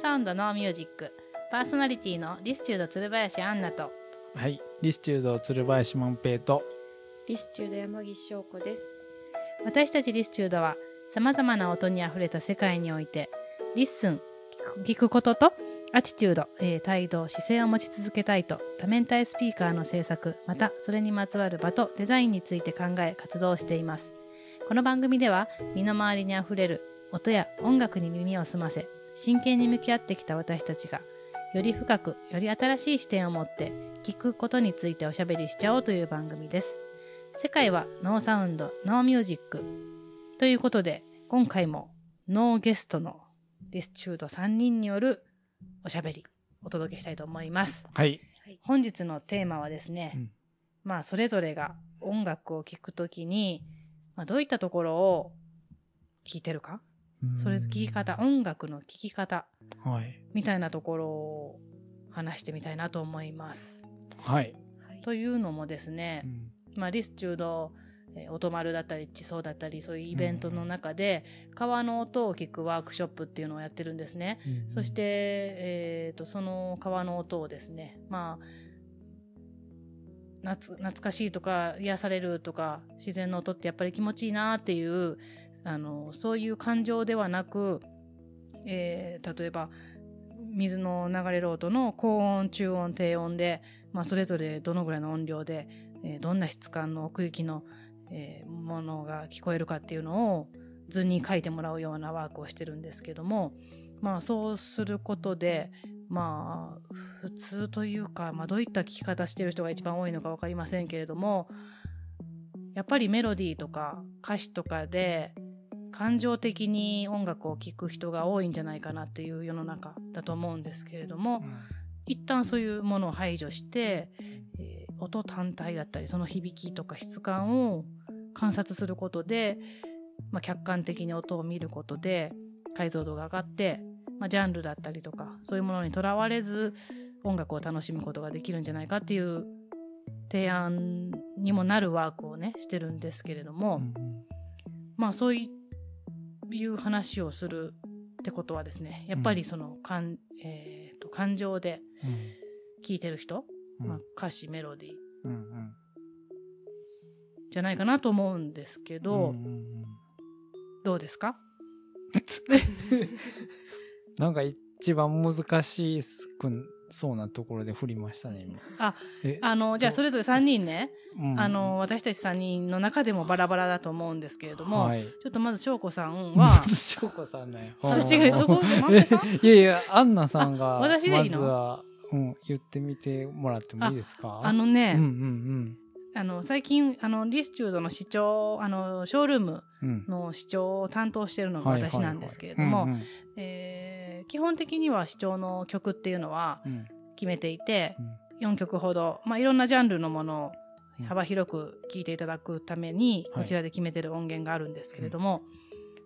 Sound No Music パーソナリティの Listude 鶴林アンナとはい。 Listude 鶴林万平と、 Listude 山岸翔子です。私たち Listude はさまざまな音にあふれた世界において listen 聞く聞くこととアティチュード、えー態度姿勢を持ち続けたいと多面体スピーカーの制作またそれにまつわる場とデザインについて考え活動していますこの番組では身の回りにあふれる音や音楽に耳を澄ませ真剣に向き合ってきた私たちがより深くより新しい視点を持って聞くことについておしゃべりしちゃおうという番組です世界は No Sound, No Music。ということで、今回もノーゲストの listude 3人によるおしゃべり、お届けしたいと思います。はい。本日のテーマはですね、うんまあ、それぞれが音楽を聴くときに、まあ、どういったところを聴いてるかそれ聴き方、音楽の聴き方はい。みたいなところを話してみたいなと思います。はい。はい。というのもですね、うんまあ、リスチュード、えー音丸だったり地層だったりそういうイベントの中で、川の音を聞くワークショップっていうのをやってるんですね。そして、えー、とその川の音をですねまあ懐懐かしいとか癒されるとか自然の音ってやっぱり気持ちいいなっていうあのそういう感情ではなく、えー例えば水の流れる音の高音中音低音で、まあ、それぞれどのぐらいの音量で、えーどんな質感の奥行きの、えーものが聞こえるかっていうのを図に書いてもらうようなワークをしてるんですけどもまあそうすることでまあ普通というか、まあ、どういった聞き方してる人が一番多いのか分かりませんけれどもやっぱりメロディーとか歌詞とかで感情的に音楽を聴く人が多いんじゃないかなっていう世の中だと思うんですけれども一旦そういうものを排除して、えー音単体だったりその響きとか質感を観察することで、まあ、客観的に音を見ることで解像度が上がって、まあ、ジャンルだったりとかそういうものにとらわれず音楽を楽しむことができるんじゃないかっていう提案にもなるワークをねしてるんですけれども、うんまあそういう話をするってことはですねやっぱりその感,、えーと感情で聴いてる人、うん。まあ、歌詞メロディーうんうん。じゃないかなと思うんですけど、うんうんうん。どうですか？なんか一番難しくそうなところで振りましたね、今。あえあのじゃあそれぞれ3人ね、うんあの私たち3人の中でもバラバラだと思うんですけれども、はい。ちょっとまず翔子さん まはず翔子さんね。あ違うどこ？いやいや、アンナさんが、あ私でいいの？まずは、うん、言ってみてもらってもいいですか？あのね、うんうんあの最近あのリスチュードの視聴あのショールームうん。うん。の視聴を担当しているのが私なんですけれども、基本的には視聴の曲っていうのはうん。決めていてうん。4曲ほど、まあ、いろんなジャンルのものうん。を幅広く聴いていただくためにはい。こちらで決めてる音源があるんですけれども、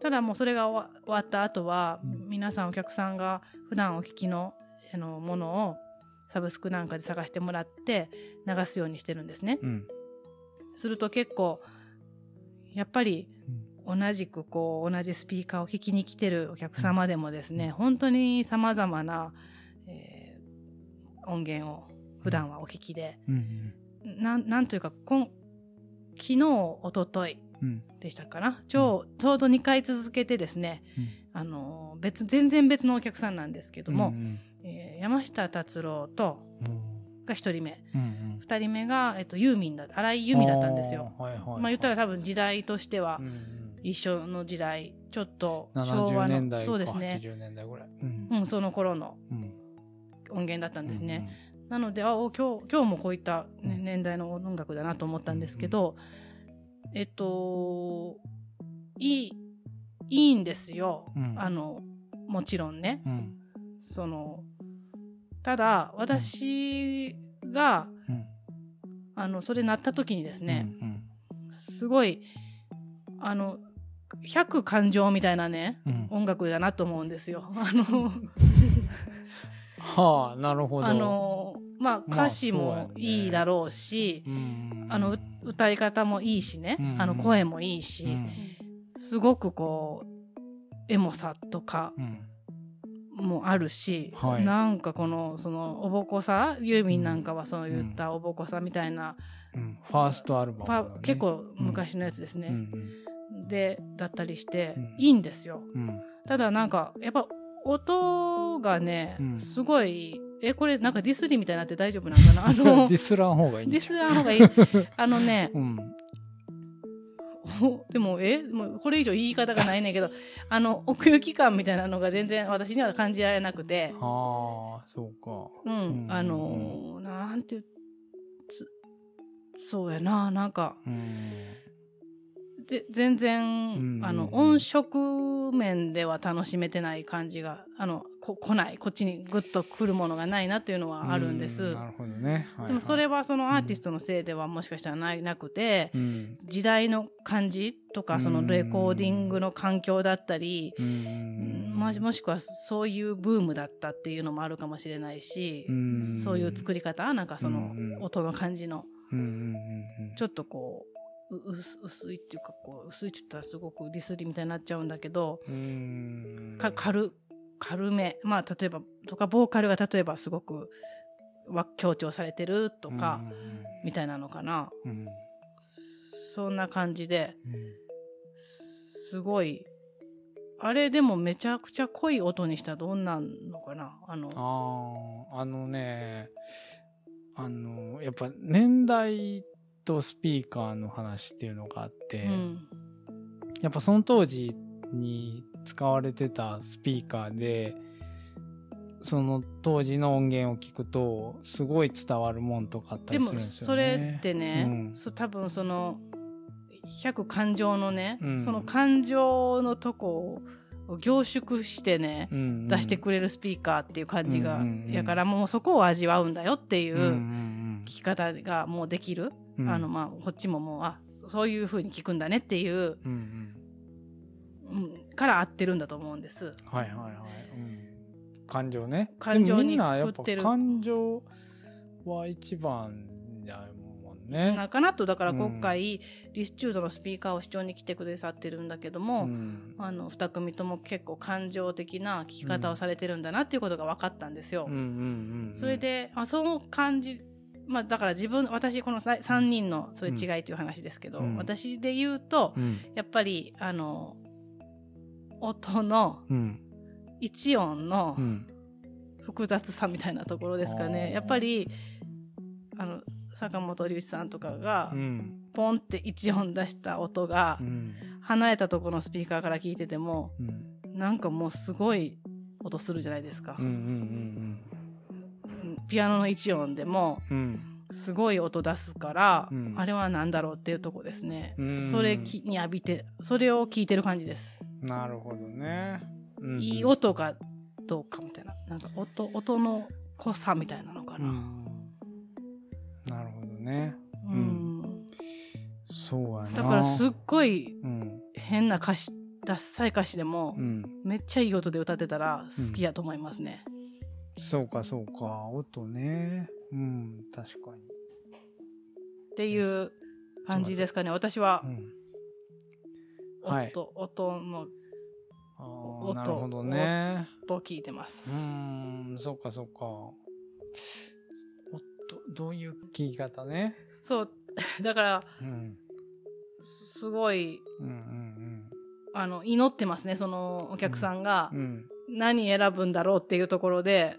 ただもうそれが終わった後は、うん。皆さんお客さんが普段お聴きのあのものをサブスクなんかで探してもらって流すようにしてるんですね。うん。すると結構やっぱり同じくこう同じスピーカーを聞きに来てるお客様でもですね、うん。本当にさまざまな、えー音源を普段はお聞きで、うん。なんなんというかこん昨日おとというん。でしたかな？ちょうちょうど2回続けてですね、あの別全然別のお客さんなんですけども、うんえー山下達郎とうんが1人目。うんうん。2人目が、えっと、ユーミンだ荒井由実だったんですよ。はいはいはい。まあ言ったら多分時代としてはうんうん一緒の時代ちょっと昭70和の年代かそうですね、80年代ぐらい。うん。うん、その頃のうん。音源だったんですね、なのであお今日今日もこういった、ねうん。年代の音楽だなと思ったんですけど、えっといいいいんですよ、うん。あのもちろんね。うん。うんそのただ私がうん。あのそれなった時にですね、うん。すごいあの100感情みたいなねうん。音楽だなと思うんですよ。あのはあなるほど。あのまあまあ歌詞もいいだろうし、うん。あのう歌い方もいいしね、うん。あの声もいいし、うん。すごくこうエモさとかうん。もあるし、はい。なんかこのそのおぼこさユーミンなんかはそういったおぼこさみたいな、うん、ファーストアルバムね、結構昔のやつですうんね、でだったりして、うん。いいんですよ。うん。うんただなんかやっぱ音がね、うん。すごいえこれなんかディスリーみたいになって大丈夫なんかな？あの ディスらん方がいいんディスらん方がいい。あのねうん。おでもえもうこれ以上言い方がないねんけどあの奥行き感みたいなのが全然私には感じられなくて。ああそうか。うん、うんあのーなんてそうやななんか。うん。ぜ全然、うんあの音色面では楽しめてない感じがあのこ来ない。こっちにグッと来るものがないなっていうのはあるんです。うなるほどね、はいはい。でもそれはそのアーティストのせいではもしかしたらないなくて、うん。時代の感じとかそのレコーディングの環境だったり、うんまもしくはそういうブームだったっていうのもあるかもしれないし、うん。そういう作り方なんかそのうん音の感じのちょっとこうう薄薄いっていうかこう薄いって言ったらすごくディスりみたいになっちゃうんだけど、うん。か軽軽め。まあ例えばとかボーカルが例えばすごくわ強調されてるとか、みたいなのかな。そんな感じでうん。すごいあれでもめちゃくちゃ濃い音にしたらどんなんのかな？あのあああのねあのやっぱ年代とスピーカーの話っていうのがあって、うん。やっぱその当時に使われてたスピーカーでその当時の音源を聞くとすごい伝わるもんとかあったでもりするんですよそね。れってね、うん。そ多分その100感情のね、うん。その感情のとこを凝縮してね、うんうん。出してくれるスピーカーっていう感じが、うんうんうんやからもうそこを味わうんだよっていう聞き方がもうできる、うん。あのまあこっちももうあそそういう風に聞くんだねっていう、うんうん。うん、から合ってるんだと思うんです。はいはいはい、うん、感情ね。感情にでもみんなやっぱ感情は一番じゃもんね。なかなとだから今回、リスチュードのスピーカーを視聴に来てくださってるんだけども、うん。あの2組とも結構感情的な聞き方をされてるんだなっていうことが分かったんですよ。うんうんうんうん。それで、あ、その感じ、まあ、だから自分私この3人のそういう違いという話ですけど、うん。私で言うと、うん。やっぱりあの音のうん。一音のうん。複雑さみたいなところですかね、やっぱりあの坂本龍一さんとかがうん。ポンって一音出した音がうん離れたところのスピーカーから聞いててもうんなんかもうすごい音するじゃないですか、うんうんうんピアノの一音でもすごい音出すから、うん。あれは何だろうっていうとこですね、うん。それきに浴びてそれを聞いてる感じです、なるほどね、うんいい音がどうかみたいな。なんか音音の濃さみたいなのかな、うん。なるほどね。うん。そうやな。だからすっごいうん。変な歌詞ダッサい歌詞でも、うん。めっちゃいい音で歌ってたら好きやと思いますね、そうかそうか。音ね。うん確かに。っていう感じですかね。私はうん。音,、はい。音のあ音ーなるほどね。音を聞いてまうす、ーん。そうかそうか。おっとどういう聞き方ね？そう。だからうん。すごいうんうんあの祈ってますねそのお客さんが。うんうん何選ぶんだろうっていうところで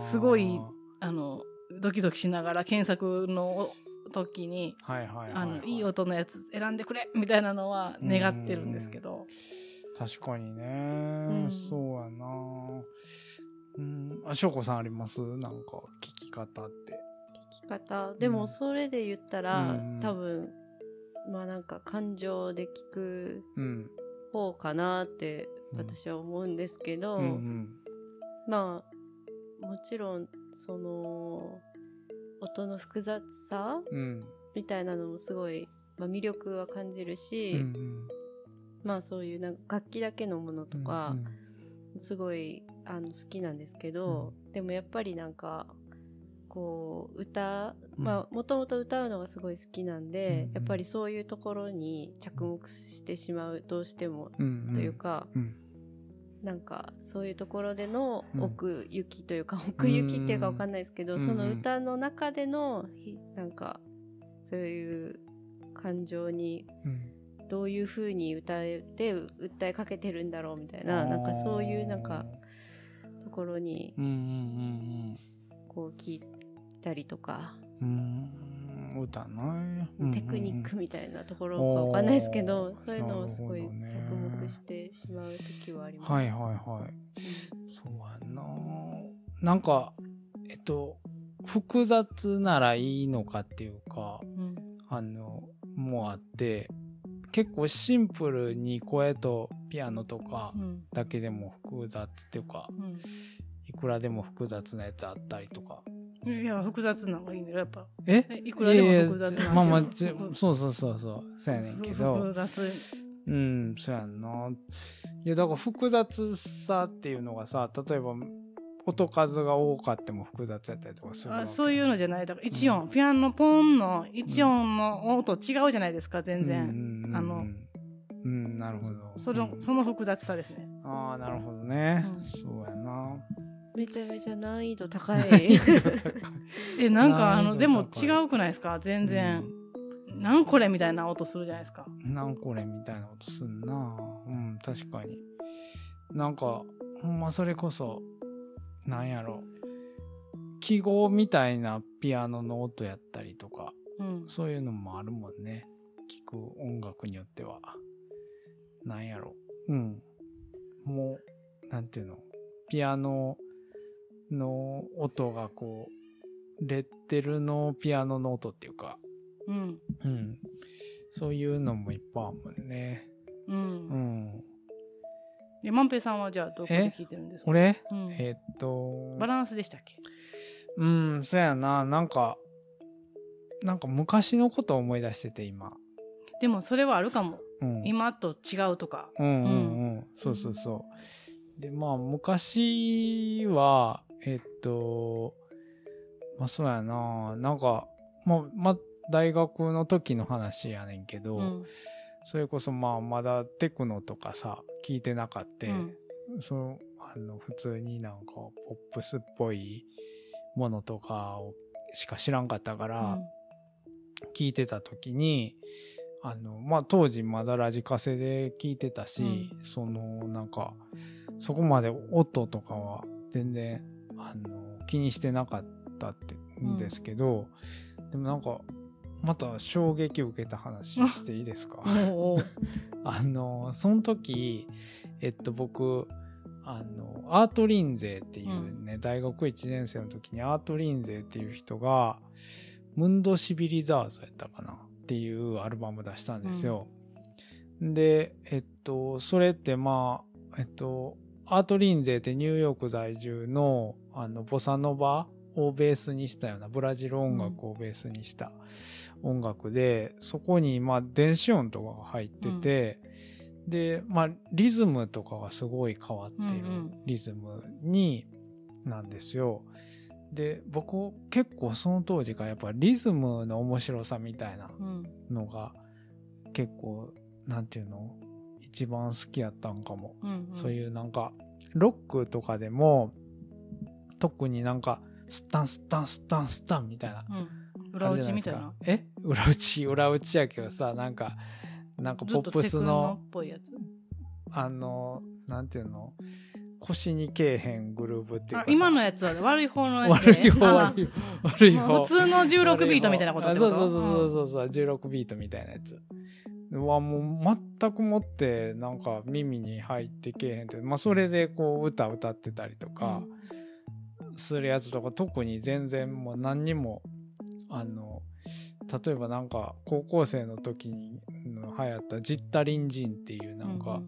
すごいあのドキドキしながら検索の時にはいはいはい、あのいい音のやつ選んでくれみたいなのは願ってるんですけど。確かにね、ん。そうやな。うん。あ翔子さんあります？なんか聞き方って。聞き方。でもそれで言ったら、うん。多分まあなんか感情で聞くうん。方かなってうん私は思うんですけど、うんうん。まあもちろんその音の複雑さうん。みたいなのもすごい、まあ、魅力は感じるうし、ん。まあそういうなんか楽器だけのものとか、すごいあの好きなんですけど、でもやっぱりなんかこう歌まあもともと歌うのがすごい好きなんで、うんやっぱりそういうところに着目してしまうどうしてもというか、うん。なんかそういうところでの奥行きというか、奥行きっていうかわかんないですけど、うんその歌の中でのひなんかそういう感情にうん。どういうふうに歌えて訴えかけてるんだろうみたいななんかそういうなんかところにこう聞いたりとか、うん歌ね。テクニックみたいなところかわかんないですけどそういうのをすごい着目してしまう時はあります。はいはいはい。そうやんな。なんかえっと複雑ならいいのかっていうかうん。あのもうあって結構シンプルに声とピアノとかうん。だけでも複雑っていうかうん。いくらでも複雑なやつあったりとかいや複雑なのがいいんだよやっぱ。え？えいくらでも複雑なまあまあちそうそうそうそう。そうやねんけど。複雑。うん、そうやんな。いや、だから複雑さっていうのがさ、例えば音数が多かっても複雑やったりとかするあそういうのじゃない。だから一音、ピアノのポンの一音の音違うじゃないですか全然、うんうんうんあのうん、なるほど。そのうんその複雑さですね。ああ、なるほどね。うん。そうやな。めちゃめちゃ難易度高い。えなんかあ難のでも違うくないですか？全然、なんこれみたいな音するじゃないですかうんなんこれみたいな音すんな。うん、確かに。なんか、ほんまそれこそ、なんやろ。記号みたいなピアノの音やったりとか、うんそういうのもあるもんね。聴く音楽によっては。なんやろ。うん。もう、なんていうの？ピアノの音がこう、レッテルのピアノの音っていうか、うんうん。そういうのもいっぱいあるもんね。ううんん。で万平さんはじゃあどこで聞いてるんですか？俺？うんえーっと、バランスでしたっけ？うん、そやな。なんか、なんか昔のことを思い出してて、今。でもそれはあるかもうん。今と違うとかうんうんうん。そうそうそう。で、まあ、昔は、えっと、まあそうやな。なんか、まあ、まあ、大学の時の話やねんけど、うんそれこそまあ、まだテクノとかさ、聞いてなかった。うんその、あの、普通になんか、ポップスっぽいものとかをしか知らんかったから、聞いてた時に、あの、まあ、当時まだラジカセで聞いてたし、その、なんか、そこまで音とかは全然、あの、気にしてなかったってんですけど、でもなんか、また衝撃を受けた話していいですか？あの、その時、えっと、僕、あの、アートリンゼっていうね、大学1年生の時にアートリンゼっていう人が、ムンドシビリザーズやったかなっていうアルバム出したんですよ。で、えっと、それってまあ、えっと、アートリンゼってニューヨーク在住の、あの、ボサノバをベースにしたような、ブラジル音楽をベースにした音楽で、そこにまあ電子音とかが入ってて、で、まあリズムとかがすごい変わってるうんうん。リズムに、なんですよ。で、僕結構その当時からやっぱリズムの面白さみたいなうん。のが結構、なんていうの？一番好きやったんかも。うんそういうなんか、ロックとかでも、特になんか、スタンスタンスタンスタンみたいな。うん裏打ちみたいなえ？裏打ち、裏打ちやけどさ、なんか、なんかポップスのあの、なんていうの？腰にけえへんグルーブっていうか今のやつは悪い方のやつね悪い方、あ悪い方。悪い方。普通の16ビートみたいなことそうそうそうそうそう、16ビートみたいなやつ。うわ、もう全くもってなんか耳に入ってけえへんって、まあそれでこう歌歌ってたりとかするやつとか特に全然もう何にも、あの、例えばなんか高校生の時に流行ったジッタリンジンっていうなんか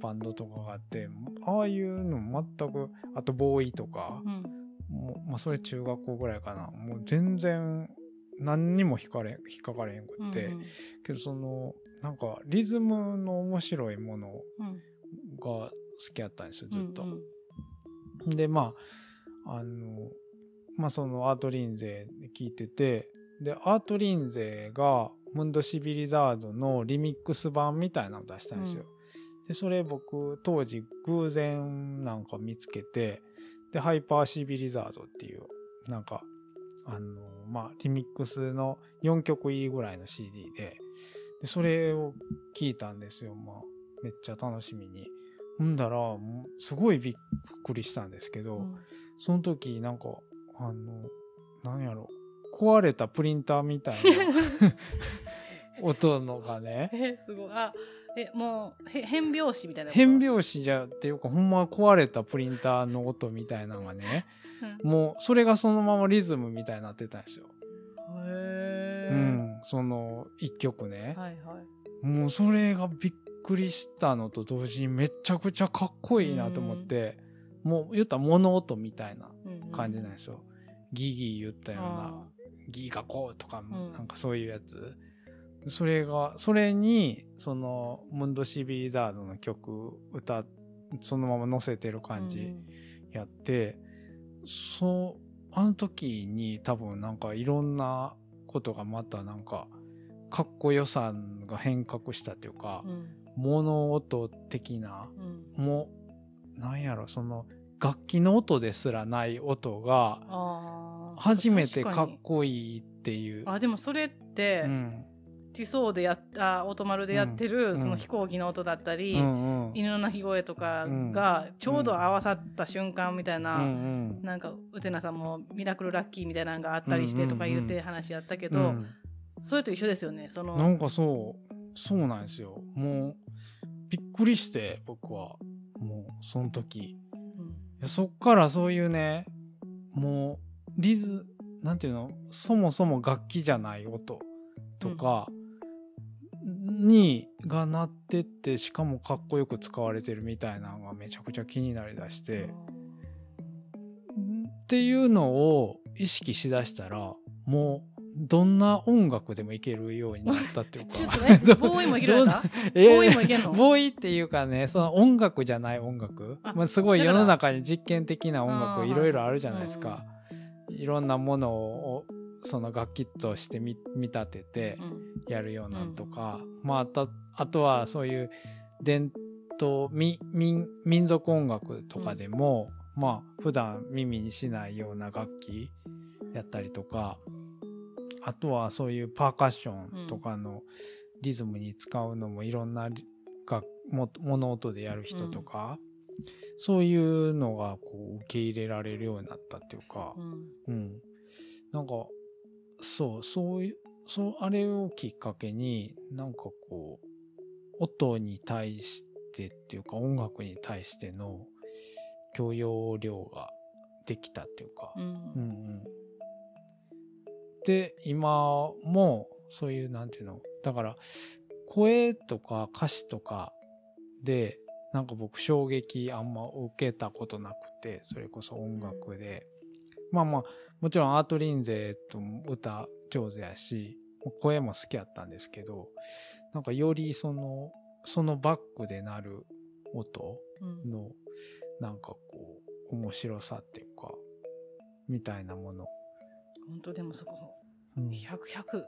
バンドとかがあって、ああいうの全く、あとボーイとか、うん。もうまあそれ中学校ぐらいかな。もう全然何にも引かれ、引っかかれへんくうんって、うん。けどその、なんかリズムの面白いものうんが好きやったんですよ、ずっと。うんで、まあ、あの、まあそのアートリンゼ聞いてて、で、アートリンゼがムンドシビリザードのリミックス版みたいなのを出したんですよ。で、それ僕当時偶然なんか見つけて、で、ハイパーシビリザードっていう、なんか、あの、まあ、リミックスの4曲入りぐらいの CD で、で、それを聞いたんですよ。まあ、めっちゃ楽しみに。ほんだら、すごいびっくりしたんですけど、うん。その時、なんか、あの、なんやろ、壊れたプリンターみたいな 音のがね、えすごい。あえもうへ変拍子みたいな変拍子じゃっていうか、ほんま壊れたプリンターの音みたいなのがね、うん。もうそれがそのままリズムみたいになってたんですよ。その一曲ね。はいはいもうそれがびっくりしたのと同時にめちゃくちゃかっこいいなと思って、もう言ったら物音みたいな感じなんですよ。ギギ言ったようなあギガコーとか、んなんかそういうやつ。それが、それに、その、ムンドシビリダードの曲、歌、そのまま載せてるー感じうんやって、そう、あの時に多分なんかいろんなことがまたなんか、かっこよさが変革したっていうか、うん物音的な、うんもう、なんやろ、その、楽器の音ですらない音が、初めてかっこいいっていう。あでもそれって、うん。ティソーでやったオートマルでやってる、うんその飛行機の音だったり、うんうん。犬の鳴き声とかがちょうど合わさった瞬間みたいな、うんうんなんかウテナさんもミラクルラッキーみたいなのがあったりしてとか言って話やったけど、うんそれと一緒ですよねそのなんかそう、そうなんですよ。もう、びっくりして、僕は。もう、その時。いうんやそっからそういうね、もう、リズ、なんていうの、そもそも楽器じゃない音とか、に、が鳴ってって、しかもかっこよく使われてるみたいなのがめちゃくちゃ気になりだして、っていうのを意識しだしたら、もう、どんな音楽でもいけるようになったっていうか。ちょっとね ボーイもいけるやったえーボーイもいけんの？ボーイっていうかね、その音楽じゃない音楽。あまあ、すごい世の中に実験的な音楽いろいろあるじゃないですか。いろんなものをその楽器として見見立ててうん。やるようなんとか、まああとあとはそういう伝統民民民族音楽とかでも、まあ普段耳にしないような楽器やったりとかあとはそういうパーカッションとかのリズムに使うのもいろんなり楽も物音でやる人とか、そういうのがこう受け入れられるようになったっていうか、うん。うん。なんか、そう、そういう、そう、あれをきっかけに、なんかこう、音に対してっていうか、音楽に対しての許容量ができたっていうか、うんうんうん。で、今も、そういう、なんていうの、だから、声とか歌詞とかで、なんか僕衝撃あんま受けたことなくて、それこそ音楽で。まあまあ、もちろんアートリンゼとも歌上手やし、声も好きやったんですけど、なんかよりその、そのバックで鳴る音うんの、なんかこう、面白さっていうか、みたいなもの。本当でもそこうん100、100、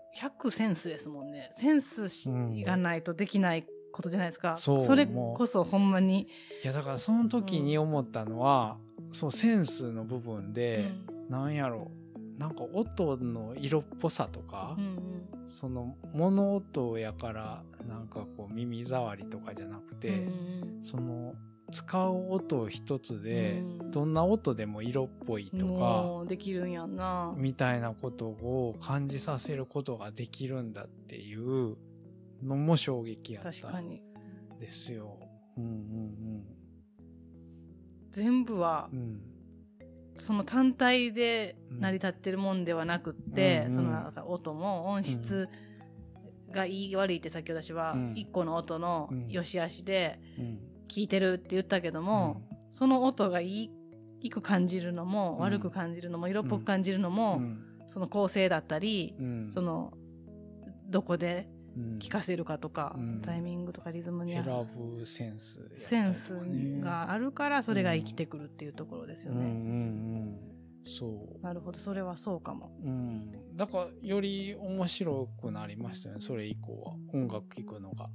100センスですもんね。センスがないとできないことじゃないですか。そうれこそほんまに。いやだからその時に思ったのは、そうセンスの部分で、なんやろなんか音の色っぽさとか、うんうんその物音やからなんかこう耳障りとかじゃなくて、うんその使う音一つで、うんどんな音でも色っぽいとか、できるんやんな。みたいなことを感じさせることができるんだっていうのも衝撃やったん。ですよ。うんうん全部はうん。うんその単体で成り立ってるもんではなくって、うん。そのなんか音も音質がいい悪いってさっき私はうん。一個の音のうん。良し悪しでうん。聞いてるって言ったけども、その音がいいいく感じるのも、うん。悪く感じるのも色っぽく感じるのも、うん。その構成だったり、うん。そのどこでうん聞かせるかとか、うん。タイミングとかリズムに選ぶセンスね、センスがあるからそれが生きてくるっていうところですよね。うんうんうんそう。なるほどそれはそうかも。うん、だからより面白くなりましたよねそれ以降は。音楽聴くのが。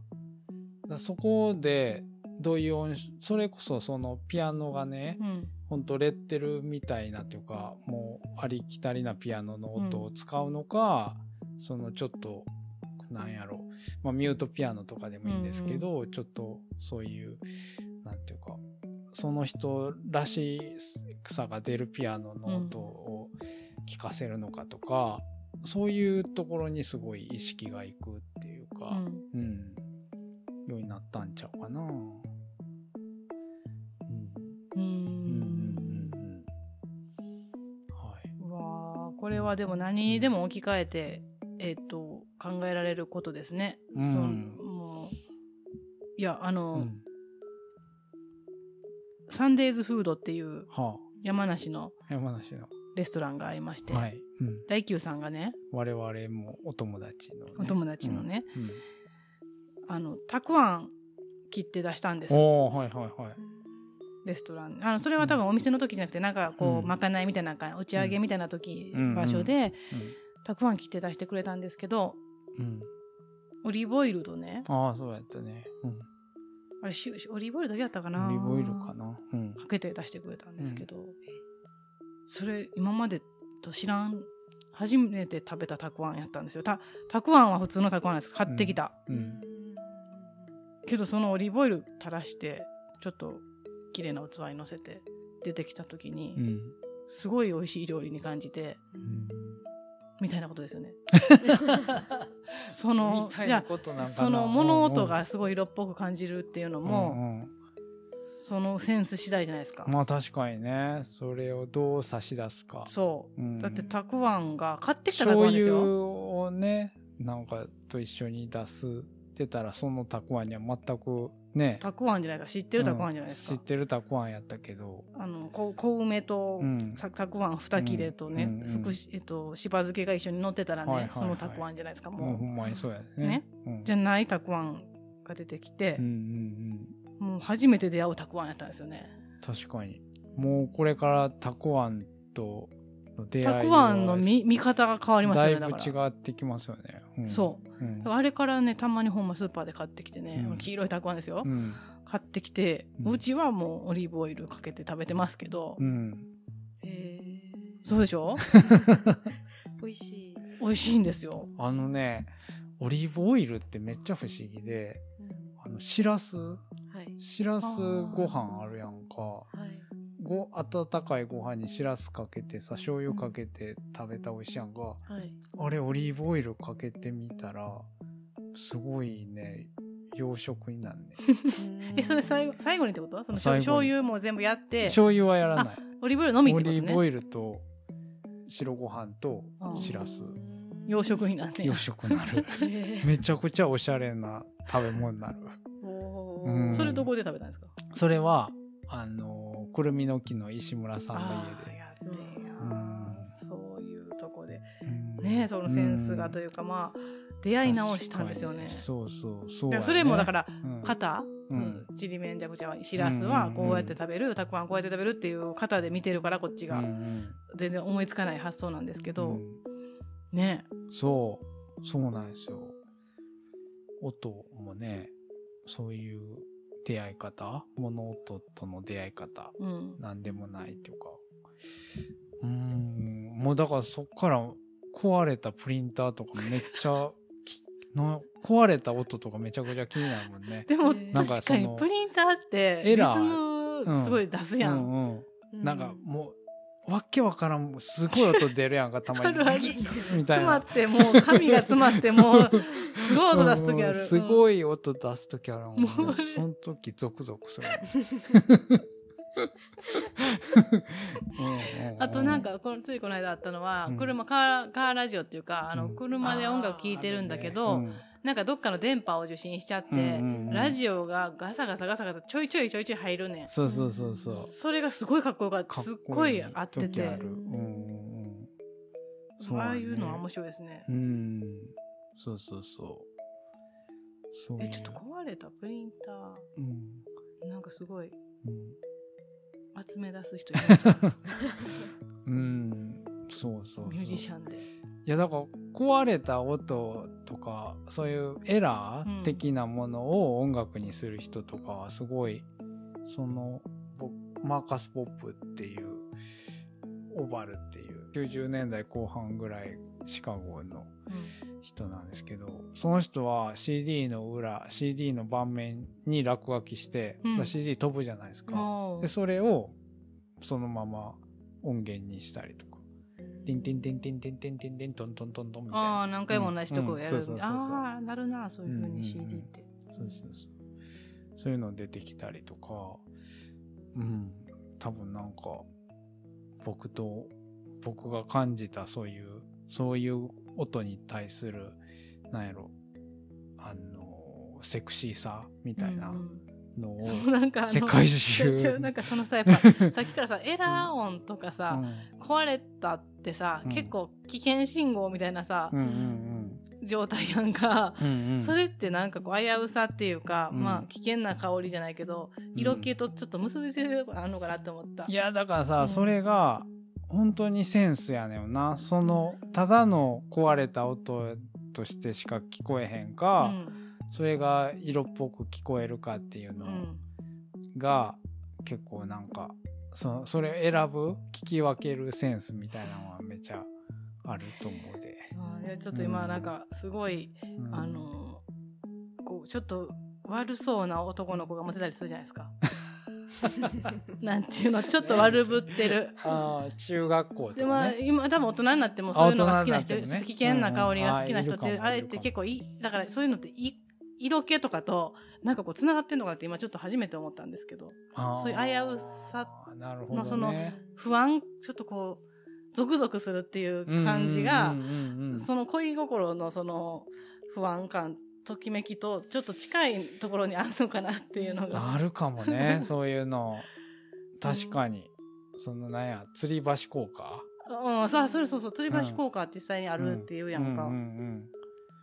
だそこでどういう音それこそそのピアノがね、うん。ほんとレッテルみたいなっていうかもうありきたりなピアノの音を使うのか、そのちょっとなんやろ。まあ、ミュートピアノとかでもいいんですけど、ちょっとそういうなんていうかその人らしさが出るピアノの音を聞かせるのかとか、そういうところにすごい意識がいくっていうか、うん。うん、ようになったんちゃうかな。うん。ううんうんんうん。はい。うわーこれはでも何にでも置き換えて、えっと考えられることですね。うん。そのもういやあの、うん。サンデーズフードっていうは山梨のあ、山梨の。レストランがありまして、はい。うん。大久さんがね我々もお友達の、ね。お友達のね、あのたくあん切って出したんですおー、はいはいはい。レストラン。あのそれは多分お店の時じゃなくてなんかこう、うん。まかないみたいな打ち上げみたいな時、うん。場所でたくあん切って出してくれたんですけどうん。うん。オリーブオイルとねああ、そうやったね。うん。あれしオリーブオイルだけやったかなオリーブオイルかな。うん。かけて出してくれたんですけど、それ今までと知らん初めて食べたたくあんやったんですよたたくあんは普通のたくあんです買ってきた、うん。けどそのオリーブオイル垂らしてちょっと綺麗な器にのせて出てきた時に、うん。すごい美味しい料理に感じてうん。みたいなことですよね。そのみたいいやなことなんかな。その物音がすごい色っぽく感じるっていうのうん、も、うんうん。そのセンス次第じゃないですか、まあ確かにね。それをどう差し出すか。そう。うん。だってたくあんが買ってきたたくあ醤油んですよ。をね、なんかと一緒に出すってたら、そのたくあんには全くね、たくあんじゃないか。知ってるたくあんじゃないですか、うん。知ってるたくあんやったけど。あのこ小梅と、たくあん2切れとね、うんうんえっと、しば漬けが一緒に乗ってたらね、はいはいはい。そのたくあんじゃないですかう。ん、もう、ほんまにそうやね。ね。うん、じゃないたくあんが出てきてうん、うんもう初めて出会うたくあんやったんですよね。うん。確かに。もうこれからたくあんとたくあんの見見方が変わりますよだいぶねだから違ってきますよね。うん、そううん。あれからねたまにほんまスーパーで買ってきてね、うん黄色いたくあんですよ、うん。買ってきて、ううんちはもうオリーブオイルかけて食べてますけど、うん。へそうでしょ？ー 美味しい。美味しいんですよあのね、オリーブオイルってめっちゃ不思議で、あの、しらす？はい。しらすご飯あるやんか。はい。ご、温かいご飯にしらすかけてさ、醤油かけて食べたら美味しいやんか。はい。あれ、オリーブオイルかけてみたら、すごいね、洋食になんね。えそれ最後最後にってこと？その醤油も全部やって醤油はやらない。オリーブオイルのみってことオリーブオねイルと白ご飯としらす。洋食になって洋食になる。へめちゃくちゃおしゃれな食べ物になる。それどこで食べたんですか？それは、あの、くるみの木の石村さんのあ家で。そういうとこで。うん。ねそのセンスがというかまあ出会い直したんですよね。そうそう、そうやね、それもだからうん、型うん。ちりめんじゃこちゃはしらすはこうやって食べるたくあんこうやって食べるっていう型で見てるからこっちうが全然思いつかない発想なんですけど。うん。ね。そう、そうなんですよ。音もね、そういう出会い方、物音との出会い方、うん。なんでもないっていうか。うーん、もうだからそっから壊れたプリンターとかめっちゃき の、壊れた音とかめちゃくちゃ気になるもんね。でもえーなんか確かにプリンターってエラー。ムすごい出すやうんんうん。なんかうもう、わけわからん、すごい音出るやんか、たまに。みたいな。詰まってもう紙が詰まってもうすごい音出す時あるうんすごい音出す時あるもんねその時ゾクゾクする。あとなん、かこのついこの間あったのは、うん。車カーカーラジオっていうかあのうん。車で音楽聴いてるんだけど、うん。なんかどっかの電波を受信しちゃって、ラジオがガサガサガサガサちょいちょいちょいちょい入るねん。そうそうそうそう。それがすごいかっこよかった。すっこごい。合ってて。時ああいうのは面白いですね、うん。そうそうそう。えちょっと壊れたプリンタうん。ーなんかすごい。うん集め出す人う うん。そうそうそう。ミュージシャンでいやだから壊れた音とかそういうエラー的なものを音楽にする人とかはすごいそのぼマーカス・ポップっていうオバルっていう90年代後半ぐらいシカゴの人なんですけどその人は CD の裏 CD の盤面に落書きして、うん CD 飛ぶじゃないですか。でそれをそのまま音源にしたりとか。ティンティンティンティンティンティンティンティントントントントンみたいな。ああ何回も同じとこをやる、ああなるなそういうふうに CD って、そうそうそう。そういうの出てきたりとか、うん、多分なんか、僕と、僕が感じたそういう、そういう音に対する、なんやろ、あの、セクシーさみたいなうんのを、そうなんか世界中。なんかそのさやっぱ さっきからさエラー音とかさ、うん。壊れたってさ、うん。結構危険信号みたいなさ、うんうん状態やんか、うんうん。うんそれってなんかこう危うさっていうか、うん。まあ危険な香りじゃないけど色気とちょっと結びついてるとこあるのかなって思った。いやだからさ、うん。それが本当にセンスやねんな。そのただの壊れた音としてしか聞こえへんうか、ん。それが色っぽく聞こえるかっていうのうんが結構なんかそそれを選ぶ聞き分けるセンスみたいなのはめちゃあると思うで。あいやちょっと今なんかすごい、うん。あのこうちょっと悪そうな男の子がモテたりするじゃないですか。なんていうのちょっと悪ぶってる。あー中学校でまあとかね。今多分大人になってもそういうのが好きな人、ね。ちょっと危険な香りが好きな人って、うん。うんあれって結構いいだからそういうのってい色気とかとなんかこうつながってんのかなって今ちょっと初めて思ったんですけど。そういう危うさのその不安ちょっとこうゾクゾクするっていう感じが、その恋心のその不安感ときめきとちょっと近いところにあるのかなっていうのが。あるかもね そういうの。確かに、そのなんや吊り橋効果？うん、さあそれそうそう。吊り橋効果実際にあるっていうやんか、うん。うんうん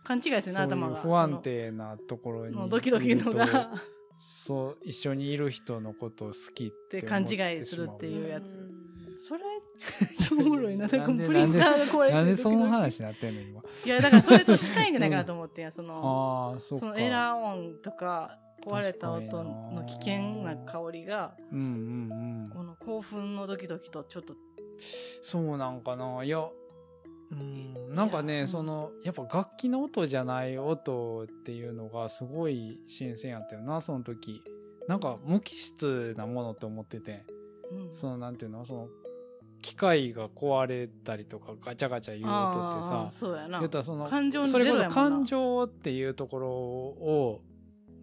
勘違いするな頭が。う不安定なところにドキドキのが。そう一緒にいる人のことを好きってで思って勘違いするっていうやつ。んそれおもろいな。なんかプリンターが壊れてるなんでその話になってんの今？いやだからそれと近いんじゃないかなと思ってんやその ああそのエラー音とか壊れた音の危険な香りがうんうんうん。この興奮のドキドキとちょっと。そうなんかな。いやうんなんかねそのやっぱ楽器の音じゃない音っていうのがすごい新鮮やったよなその時。なんか無機質なものと思ってて。うん。そのなんていうの？その機械が壊れたりとかガチャガチャ言う音ってさそうやな。言ったらその感情のそれこそ感情っていうところを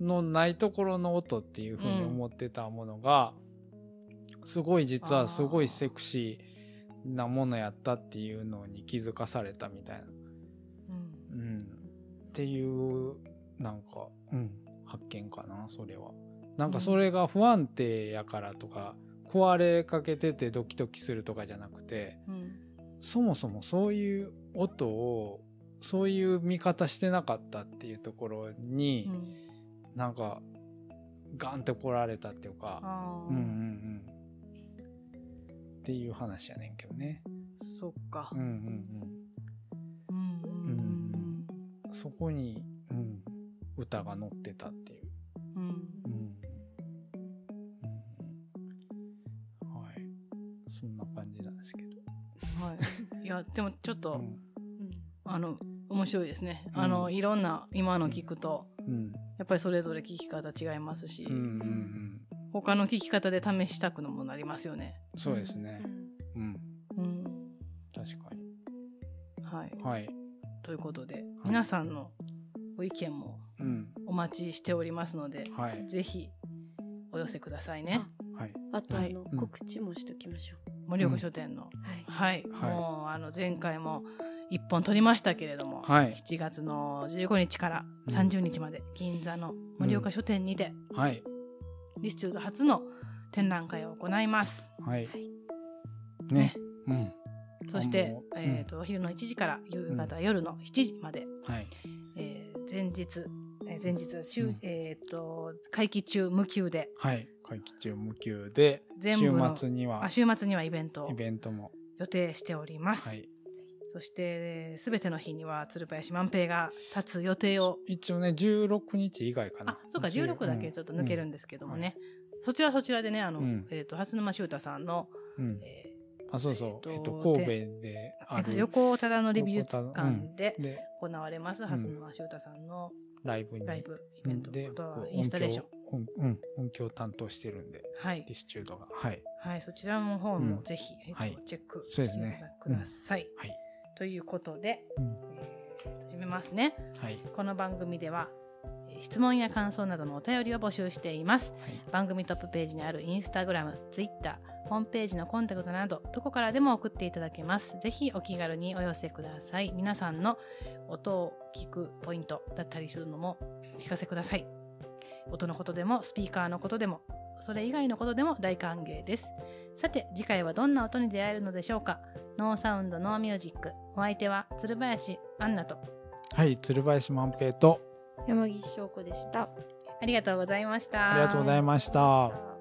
のないところの音っていうふうに思ってたものが、すごい実はすごいセクシーなものやったっていうのに気づかされたみたいな、うん。うん、っていうなんか、うん、発見かなそれは。なんかそれが不安定やからとか、壊れかけててドキドキするとかじゃなくてうんそもそもそういう音をそういう見方してなかったっていうところに、うんなんかガンって来られたっていうか、うん。うんうんっていう話やねんけどね。そっか。うんうんうん。うんうんそこに、うん、歌が載ってたっていう。うんうんうんうんはい。いやでもちょっと、うん。あの面白いですね、うん。あのいろんな今の聞くとうん。やっぱりそれぞれ聞き方違いますし、うんうんうん。他の聞き方で試したくのもなりますよね。そうですね。うん。うん。確かに。はい。はい。ということで、皆さんのご意見もうん。お待ちしておりますので、はい。ぜひお寄せくださいね。はい。あとあの、うん。告知もしときましょ盛岡書店の、う。はい。はい、はいもうあの前回も一本撮りましたけれども、はい。7月の15日からうん30日まで銀座の盛岡書店にて、はい。リスチュード初の展覧会を行います。はい。はいね。うん。そしてえー、とお昼の1時から夕方、夜の7時まで、はい。えー前日、えー前日週、うん。えー、と会期中無休で。はい。会期中無休で、週全部の末にはあ週末にはイベントをイベントも。予定しております。はい。そしてすべての日には鶴林万平が立つ予定を。一応ね16日以外かな。あそうか16だけちょっと抜けるんですけどもね、そちらそちらでねあの、うん。えー、と蓮沼修太さんの、えあそうそう、えっとえっと神戸である。横尾忠則美術館でで。行われます、ん。蓮沼修太さんのライブに。ライブイベント。でインスタレーション。音響音うん。音響担当してるんで。はい。リスチュードが。はい。はい、そちらの方うん。もぜひ、えっとはい。チェックそうですね。してください。はいということで、うん。えー始めますね。はい。この番組ではえー質問や感想などのお便りを募集しています。はい。番組トップページにあるインスタグラム、ツイッター、ホームページのコンタクトなど、どこからでも送っていただけます。ぜひお気軽にお寄せください。皆さんの音を聞くポイントだったりするのもお聞かせください。音のことでも、スピーカーのことでも、それ以外のことでも大歓迎です。さて、次回はどんな音に出会えるのでしょうか No Sound, No Music。お相手は鶴林アンナと、はい鶴林万平と山岸翔子でした。ありがとうございました。ありがとうございました。